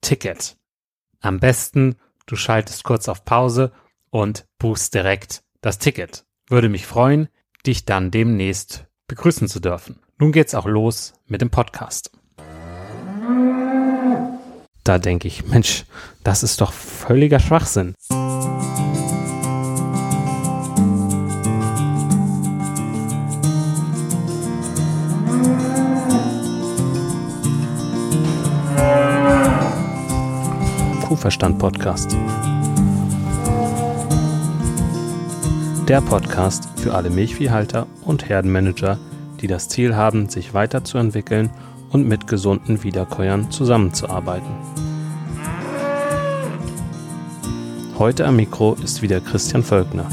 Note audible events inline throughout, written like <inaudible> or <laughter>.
Ticket. Am besten, du schaltest kurz auf Pause und buchst direkt das Ticket. Würde mich freuen, dich dann demnächst begrüßen zu dürfen. Nun geht's auch los mit dem Podcast. Da denke ich, Mensch, das ist doch völliger Schwachsinn. Kuhverstand Podcast. Der Podcast für alle Milchviehhalter und Herdenmanager, die das Ziel haben, sich weiterzuentwickeln und mit gesunden Wiederkäuern zusammenzuarbeiten. Heute am Mikro ist wieder Christian Völkner.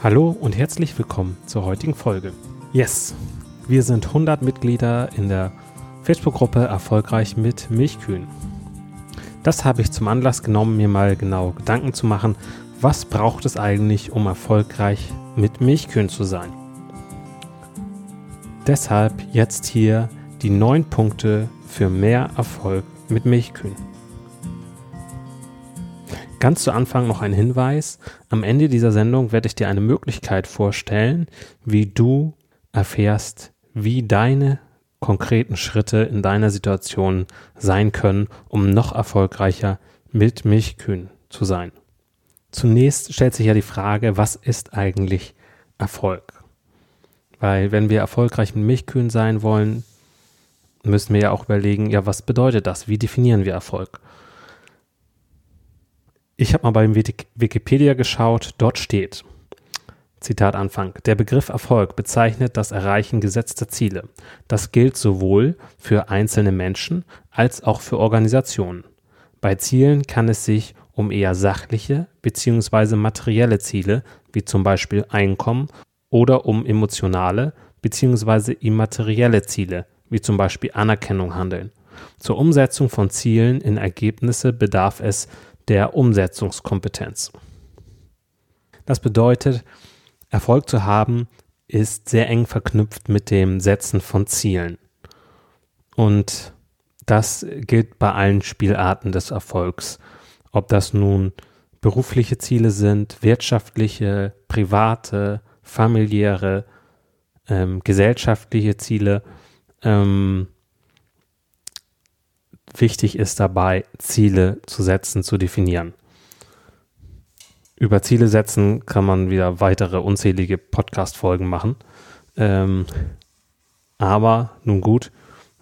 Hallo und herzlich willkommen zur heutigen Folge. Yes, wir sind 100 Mitglieder in der Facebook-Gruppe Erfolgreich mit Milchkühen. Das habe ich zum Anlass genommen, mir mal genau Gedanken zu machen, was braucht es eigentlich, um erfolgreich mit Milchkühen zu sein. Deshalb jetzt hier die neun Punkte für mehr Erfolg mit Milchkühen. Ganz zu Anfang noch ein Hinweis. Am Ende dieser Sendung werde ich dir eine Möglichkeit vorstellen, wie du erfährst, wie deine konkreten Schritte in deiner Situation sein können, um noch erfolgreicher mit Milchkühen zu sein. Zunächst stellt sich ja die Frage, was ist eigentlich Erfolg? Weil wenn wir erfolgreich mit Milchkühen sein wollen, müssen wir ja auch überlegen, ja, was bedeutet das? Wie definieren wir Erfolg? Ich habe mal beim Wikipedia geschaut, dort steht, Zitat Anfang. Der Begriff Erfolg bezeichnet das Erreichen gesetzter Ziele. Das gilt sowohl für einzelne Menschen als auch für Organisationen. Bei Zielen kann es sich um eher sachliche bzw. materielle Ziele, wie zum Beispiel Einkommen, oder um emotionale bzw. immaterielle Ziele, wie zum Beispiel Anerkennung handeln. Zur Umsetzung von Zielen in Ergebnisse bedarf es der Umsetzungskompetenz. Das bedeutet, Erfolg zu haben ist sehr eng verknüpft mit dem Setzen von Zielen. Und das gilt bei allen Spielarten des Erfolgs. Ob das nun berufliche Ziele sind, wirtschaftliche, private, familiäre, ähm, gesellschaftliche Ziele. Ähm, wichtig ist dabei, Ziele zu setzen, zu definieren. Über Ziele setzen kann man wieder weitere unzählige Podcast-Folgen machen. Ähm, aber nun gut,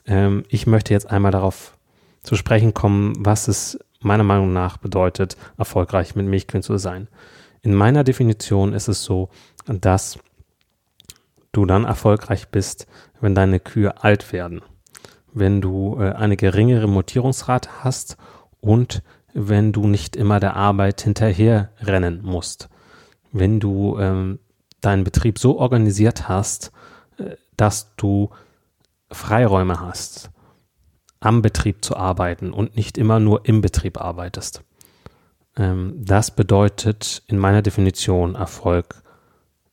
ähm, ich möchte jetzt einmal darauf zu sprechen kommen, was es meiner Meinung nach bedeutet, erfolgreich mit Milchkühen zu sein. In meiner Definition ist es so, dass du dann erfolgreich bist, wenn deine Kühe alt werden, wenn du äh, eine geringere Mutierungsrate hast und wenn du nicht immer der Arbeit hinterher rennen musst. Wenn du ähm, deinen Betrieb so organisiert hast, äh, dass du Freiräume hast, am Betrieb zu arbeiten und nicht immer nur im Betrieb arbeitest. Ähm, das bedeutet in meiner Definition Erfolg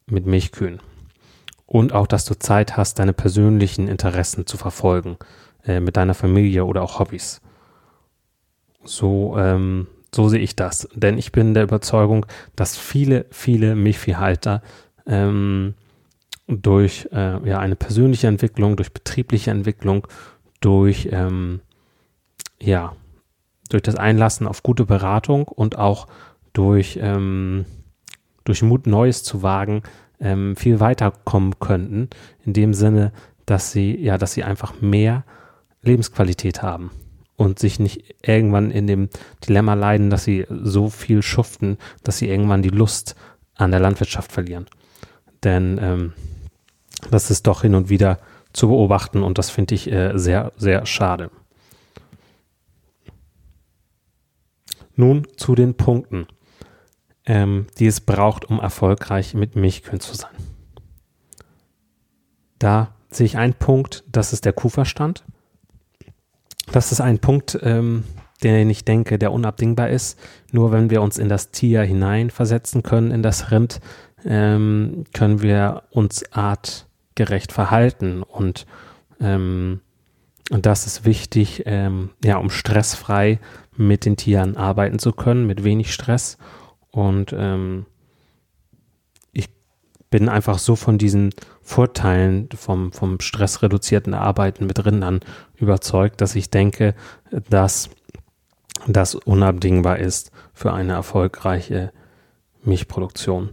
mit Milchkühen. Und auch, dass du Zeit hast, deine persönlichen Interessen zu verfolgen, äh, mit deiner Familie oder auch Hobbys. So, ähm, so sehe ich das. Denn ich bin der Überzeugung, dass viele, viele Milchviehhalter ähm, durch äh, ja, eine persönliche Entwicklung, durch betriebliche Entwicklung, durch ähm, ja, durch das Einlassen auf gute Beratung und auch durch, ähm, durch Mut, Neues zu wagen, ähm, viel weiterkommen könnten. In dem Sinne, dass sie, ja, dass sie einfach mehr Lebensqualität haben und sich nicht irgendwann in dem Dilemma leiden, dass sie so viel schuften, dass sie irgendwann die Lust an der Landwirtschaft verlieren. Denn ähm, das ist doch hin und wieder zu beobachten und das finde ich äh, sehr, sehr schade. Nun zu den Punkten, ähm, die es braucht, um erfolgreich mit Milchkühen zu sein. Da sehe ich einen Punkt, das ist der Kuhverstand. Das ist ein Punkt, ähm, den ich denke, der unabdingbar ist. Nur wenn wir uns in das Tier hineinversetzen können, in das Rind, ähm, können wir uns artgerecht verhalten. Und, ähm, und das ist wichtig, ähm, ja, um stressfrei mit den Tieren arbeiten zu können, mit wenig Stress. Und ähm, ich bin einfach so von diesen Vorteilen vom, vom stressreduzierten Arbeiten mit Rindern überzeugt, dass ich denke, dass das unabdingbar ist für eine erfolgreiche Milchproduktion.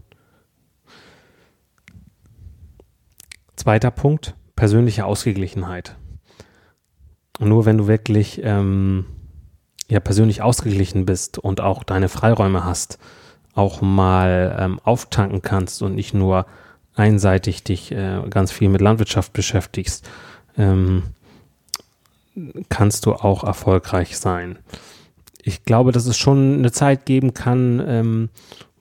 Zweiter Punkt, persönliche Ausgeglichenheit. nur wenn du wirklich ähm, ja persönlich ausgeglichen bist und auch deine Freiräume hast, auch mal ähm, auftanken kannst und nicht nur einseitig dich äh, ganz viel mit Landwirtschaft beschäftigst, ähm, kannst du auch erfolgreich sein. Ich glaube, dass es schon eine Zeit geben kann, ähm,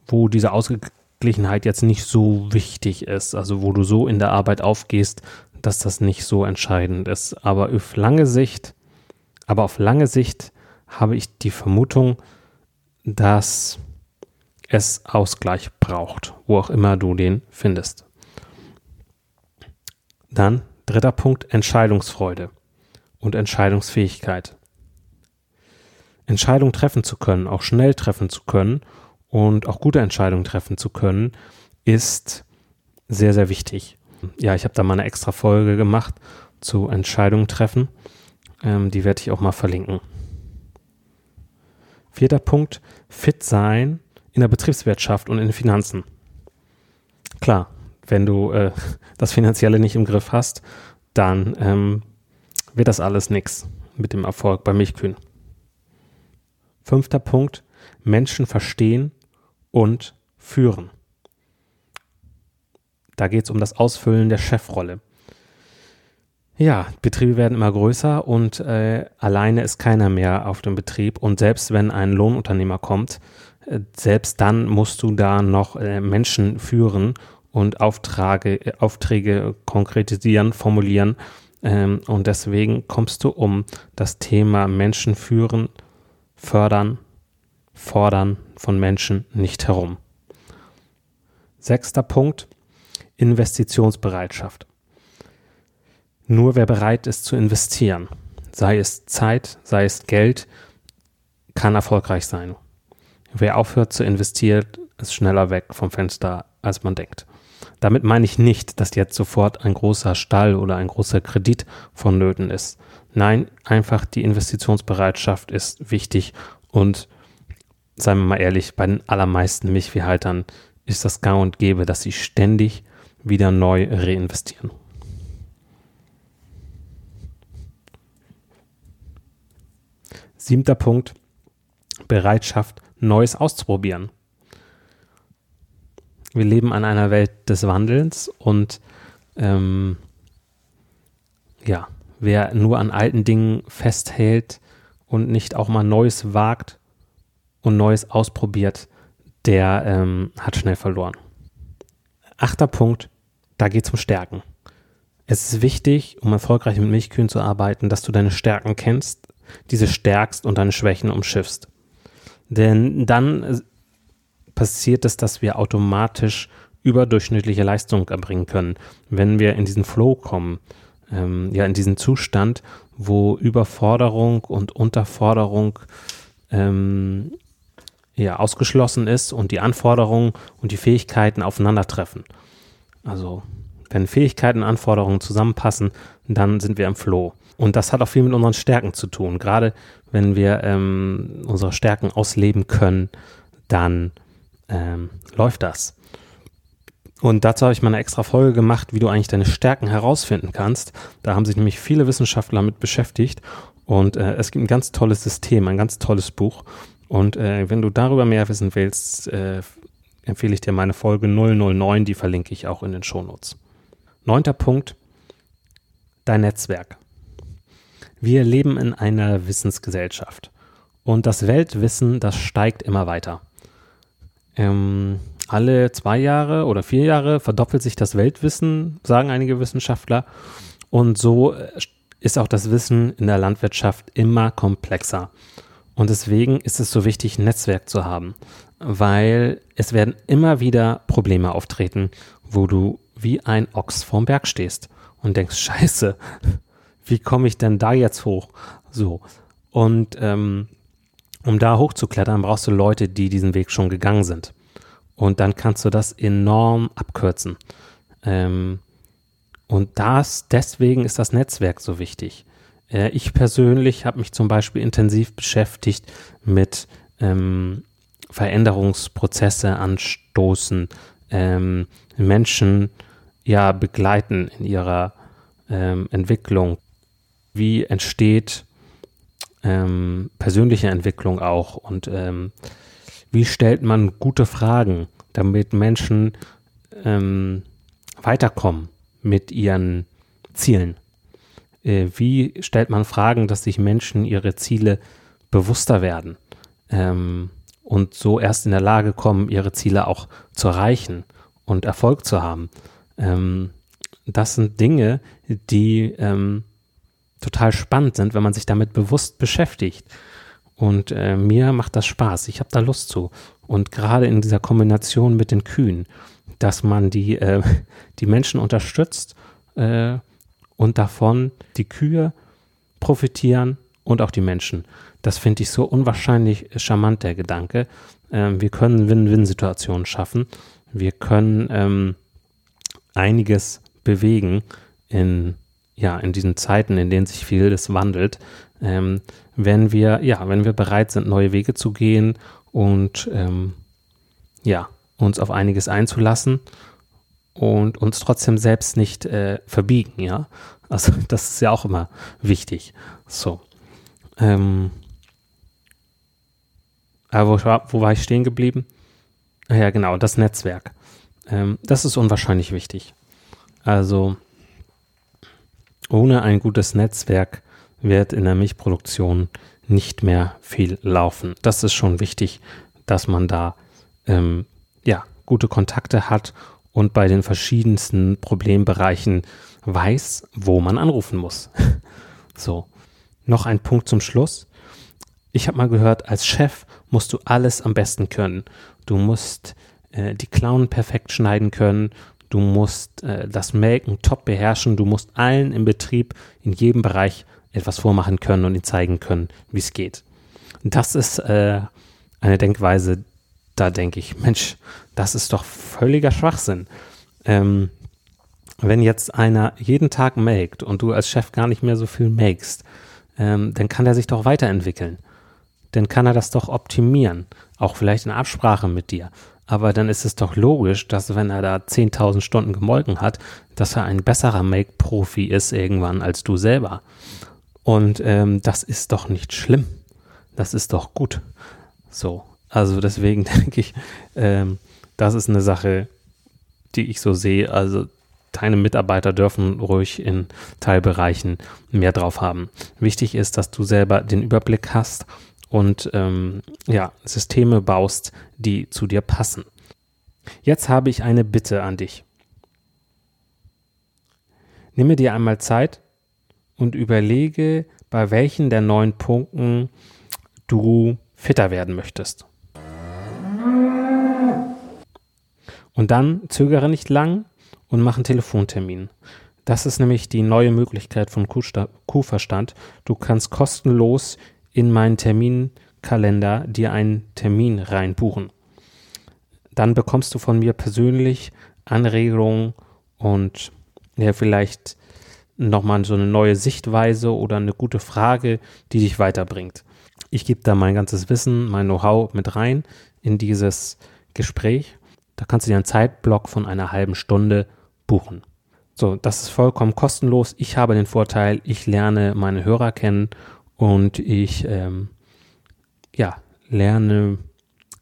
wo diese Ausgeglichenheit jetzt nicht so wichtig ist, also wo du so in der Arbeit aufgehst, dass das nicht so entscheidend ist. Aber auf lange Sicht, aber auf lange Sicht habe ich die Vermutung, dass es Ausgleich braucht, wo auch immer du den findest. Dann dritter Punkt, Entscheidungsfreude und Entscheidungsfähigkeit. Entscheidungen treffen zu können, auch schnell treffen zu können und auch gute Entscheidungen treffen zu können, ist sehr, sehr wichtig. Ja, ich habe da mal eine extra Folge gemacht zu Entscheidungen treffen. Ähm, die werde ich auch mal verlinken. Vierter Punkt, fit sein in der Betriebswirtschaft und in den Finanzen. Klar, wenn du äh, <laughs> das Finanzielle nicht im Griff hast, dann ähm, wird das alles nichts mit dem Erfolg bei Milchkühen. Fünfter Punkt, Menschen verstehen und führen. Da geht es um das Ausfüllen der Chefrolle. Ja, Betriebe werden immer größer und äh, alleine ist keiner mehr auf dem Betrieb. Und selbst wenn ein Lohnunternehmer kommt, äh, selbst dann musst du da noch äh, Menschen führen und Auftrage, Aufträge konkretisieren, formulieren. Ähm, und deswegen kommst du um das Thema Menschen führen, fördern, fordern von Menschen nicht herum. Sechster Punkt, Investitionsbereitschaft. Nur wer bereit ist zu investieren, sei es Zeit, sei es Geld, kann erfolgreich sein. Wer aufhört zu investieren, ist schneller weg vom Fenster, als man denkt. Damit meine ich nicht, dass jetzt sofort ein großer Stall oder ein großer Kredit vonnöten ist. Nein, einfach die Investitionsbereitschaft ist wichtig und seien wir mal ehrlich, bei den allermeisten Milchviehhaltern ist das gang und gäbe, dass sie ständig wieder neu reinvestieren. Siebter Punkt, Bereitschaft, Neues auszuprobieren. Wir leben an einer Welt des Wandelns und ähm, ja, wer nur an alten Dingen festhält und nicht auch mal Neues wagt und Neues ausprobiert, der ähm, hat schnell verloren. Achter Punkt, da geht es um Stärken. Es ist wichtig, um erfolgreich mit Milchkühen zu arbeiten, dass du deine Stärken kennst, diese stärkst und deine Schwächen umschiffst. Denn dann äh, passiert es, dass wir automatisch überdurchschnittliche Leistung erbringen können, wenn wir in diesen Flow kommen, ähm, ja, in diesen Zustand, wo Überforderung und Unterforderung ähm, ja, ausgeschlossen ist und die Anforderungen und die Fähigkeiten aufeinandertreffen. Also, wenn Fähigkeiten und Anforderungen zusammenpassen, dann sind wir im Flow. Und das hat auch viel mit unseren Stärken zu tun. Gerade wenn wir ähm, unsere Stärken ausleben können, dann ähm, läuft das. Und dazu habe ich mal eine extra Folge gemacht, wie du eigentlich deine Stärken herausfinden kannst. Da haben sich nämlich viele Wissenschaftler mit beschäftigt. Und äh, es gibt ein ganz tolles System, ein ganz tolles Buch. Und äh, wenn du darüber mehr wissen willst, äh, empfehle ich dir meine Folge 009, die verlinke ich auch in den Shownotes. Neunter Punkt, dein Netzwerk. Wir leben in einer Wissensgesellschaft und das Weltwissen, das steigt immer weiter. Ähm, alle zwei Jahre oder vier Jahre verdoppelt sich das Weltwissen, sagen einige Wissenschaftler. Und so äh, ist auch das Wissen in der Landwirtschaft immer komplexer. Und deswegen ist es so wichtig, ein Netzwerk zu haben, weil es werden immer wieder Probleme auftreten, wo du wie ein Ochs vorm Berg stehst und denkst, <laughs> scheiße, wie komme ich denn da jetzt hoch? So. Und ähm, um da hochzuklettern, brauchst du Leute, die diesen Weg schon gegangen sind. Und dann kannst du das enorm abkürzen. Ähm, und das, deswegen ist das Netzwerk so wichtig. Äh, ich persönlich habe mich zum Beispiel intensiv beschäftigt mit ähm, Veränderungsprozesse anstoßen, ähm, Menschen ja begleiten in ihrer ähm, Entwicklung. Wie entsteht ähm, persönliche Entwicklung auch und ähm, wie stellt man gute Fragen, damit Menschen ähm, weiterkommen mit ihren Zielen? Äh, wie stellt man Fragen, dass sich Menschen ihre Ziele bewusster werden ähm, und so erst in der Lage kommen, ihre Ziele auch zu erreichen und Erfolg zu haben? Ähm, das sind Dinge, die ähm, total spannend sind, wenn man sich damit bewusst beschäftigt. Und äh, mir macht das Spaß. Ich habe da Lust zu. Und gerade in dieser Kombination mit den Kühen, dass man die, äh, die Menschen unterstützt äh, und davon die Kühe profitieren und auch die Menschen. Das finde ich so unwahrscheinlich charmant, der Gedanke. Ähm, wir können Win-Win-Situationen schaffen. Wir können ähm, einiges bewegen in, ja, in diesen Zeiten, in denen sich vieles wandelt. Ähm, wenn wir, ja, wenn wir bereit sind, neue Wege zu gehen und ähm, ja, uns auf einiges einzulassen und uns trotzdem selbst nicht äh, verbiegen, ja. Also <laughs> das ist ja auch immer wichtig. So. Ähm, aber wo, wo war ich stehen geblieben? Ja, genau, das Netzwerk. Ähm, das ist unwahrscheinlich wichtig. Also ohne ein gutes Netzwerk wird in der Milchproduktion nicht mehr viel laufen. Das ist schon wichtig, dass man da ähm, ja, gute Kontakte hat und bei den verschiedensten Problembereichen weiß, wo man anrufen muss. <laughs> so, noch ein Punkt zum Schluss. Ich habe mal gehört, als Chef musst du alles am besten können. Du musst äh, die Clown perfekt schneiden können, du musst äh, das Melken top beherrschen, du musst allen im Betrieb in jedem Bereich etwas vormachen können und ihm zeigen können, wie es geht. Das ist äh, eine Denkweise, da denke ich, Mensch, das ist doch völliger Schwachsinn. Ähm, wenn jetzt einer jeden Tag maked und du als Chef gar nicht mehr so viel makest, ähm, dann kann er sich doch weiterentwickeln. Dann kann er das doch optimieren, auch vielleicht in Absprache mit dir. Aber dann ist es doch logisch, dass wenn er da 10.000 Stunden gemolken hat, dass er ein besserer Make-Profi ist irgendwann als du selber. Und ähm, das ist doch nicht schlimm. Das ist doch gut. So, also deswegen <laughs> denke ich, ähm, das ist eine Sache, die ich so sehe. Also deine Mitarbeiter dürfen ruhig in Teilbereichen mehr drauf haben. Wichtig ist, dass du selber den Überblick hast und ähm, ja, Systeme baust, die zu dir passen. Jetzt habe ich eine Bitte an dich. Nimm dir einmal Zeit und überlege, bei welchen der neun Punkten du fitter werden möchtest. Und dann zögere nicht lang und mach einen Telefontermin. Das ist nämlich die neue Möglichkeit von Kuhverstand. Du kannst kostenlos in meinen Terminkalender dir einen Termin reinbuchen. Dann bekommst du von mir persönlich Anregungen und ja, vielleicht nochmal so eine neue Sichtweise oder eine gute Frage, die dich weiterbringt. Ich gebe da mein ganzes Wissen, mein Know-how mit rein in dieses Gespräch. Da kannst du dir einen Zeitblock von einer halben Stunde buchen. So, das ist vollkommen kostenlos. Ich habe den Vorteil, ich lerne meine Hörer kennen und ich ähm, ja, lerne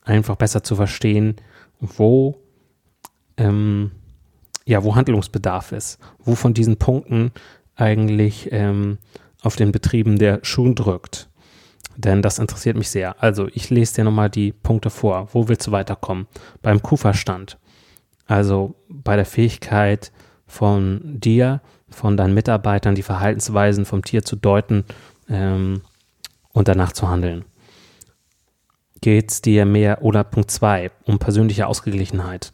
einfach besser zu verstehen, wo ähm, ja, wo Handlungsbedarf ist, wo von diesen Punkten eigentlich ähm, auf den Betrieben der Schuh drückt. Denn das interessiert mich sehr. Also ich lese dir nochmal die Punkte vor. Wo willst du weiterkommen? Beim Kuhverstand. Also bei der Fähigkeit von dir, von deinen Mitarbeitern, die Verhaltensweisen vom Tier zu deuten ähm, und danach zu handeln. Geht es dir mehr oder Punkt 2 um persönliche Ausgeglichenheit?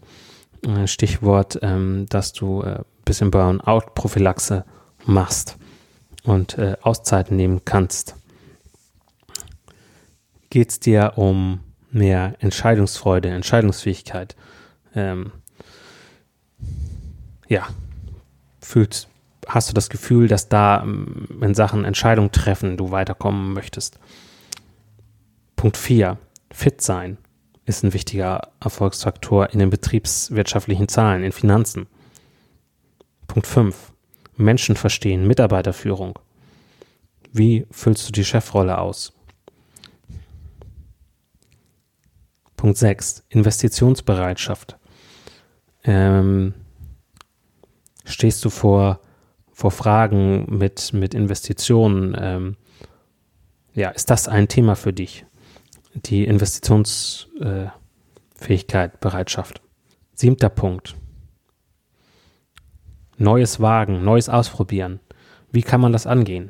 Äh, Stichwort, ähm, dass du ein äh, bisschen Burnout-Prophylaxe machst und äh, Auszeiten nehmen kannst. Geht es dir um mehr Entscheidungsfreude, Entscheidungsfähigkeit? Ähm, ja, fühlst, hast du das Gefühl, dass da ähm, in Sachen Entscheidung treffen du weiterkommen möchtest? Punkt 4. Fit sein ist ein wichtiger Erfolgsfaktor in den betriebswirtschaftlichen Zahlen, in Finanzen. Punkt 5. Menschen verstehen, Mitarbeiterführung. Wie füllst du die Chefrolle aus? Punkt 6. Investitionsbereitschaft. Ähm, stehst du vor, vor Fragen mit, mit Investitionen? Ähm, ja, ist das ein Thema für dich? Die Investitionsfähigkeit, äh, Bereitschaft. Siebter Punkt. Neues Wagen, Neues Ausprobieren. Wie kann man das angehen?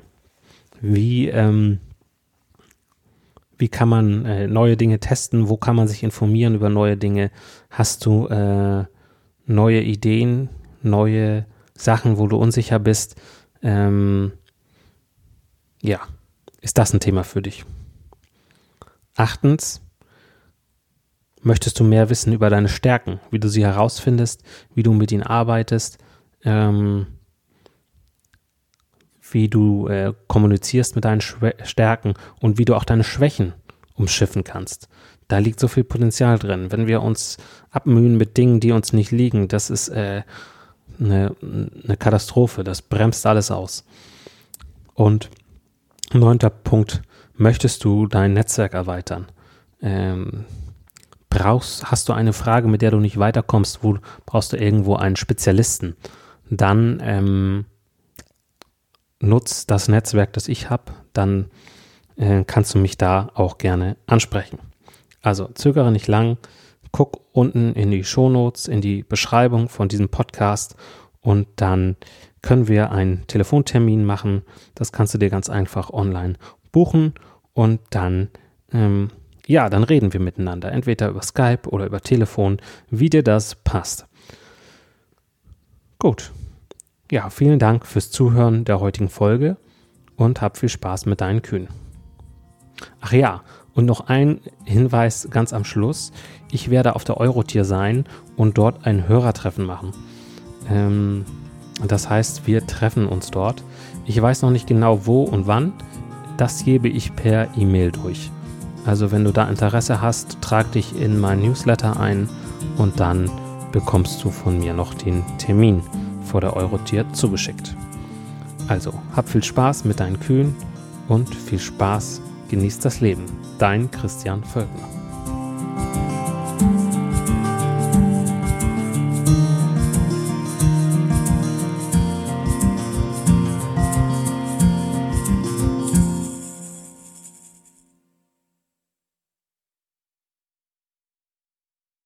Wie, ähm, wie kann man äh, neue Dinge testen? Wo kann man sich informieren über neue Dinge? Hast du äh, neue Ideen, neue Sachen, wo du unsicher bist, ähm, ja, ist das ein Thema für dich. Achtens, möchtest du mehr wissen über deine Stärken, wie du sie herausfindest, wie du mit ihnen arbeitest, ähm, wie du äh, kommunizierst mit deinen Schwä Stärken und wie du auch deine Schwächen umschiffen kannst. Da liegt so viel Potenzial drin. Wenn wir uns abmühen mit Dingen, die uns nicht liegen, das ist äh, eine, eine Katastrophe. Das bremst alles aus. Und neunter Punkt, möchtest du dein Netzwerk erweitern? Ähm, brauchst, hast du eine Frage, mit der du nicht weiterkommst, wo brauchst du irgendwo einen Spezialisten? Dann ähm, nutz das Netzwerk, das ich habe, dann äh, kannst du mich da auch gerne ansprechen. Also zögere nicht lang, guck unten in die Shownotes, in die Beschreibung von diesem Podcast und dann können wir einen Telefontermin machen. Das kannst du dir ganz einfach online buchen und dann, ähm, ja, dann reden wir miteinander. Entweder über Skype oder über Telefon, wie dir das passt. Gut. Ja, vielen Dank fürs Zuhören der heutigen Folge und hab viel Spaß mit deinen Kühen. Ach ja, und noch ein Hinweis ganz am Schluss. Ich werde auf der Eurotier sein und dort ein Hörertreffen machen. Ähm, das heißt, wir treffen uns dort. Ich weiß noch nicht genau wo und wann. Das gebe ich per E-Mail durch. Also wenn du da Interesse hast, trag dich in mein Newsletter ein und dann bekommst du von mir noch den Termin vor der Eurotier zugeschickt. Also, hab viel Spaß mit deinen Kühen und viel Spaß, genießt das Leben. Dein Christian Völkner.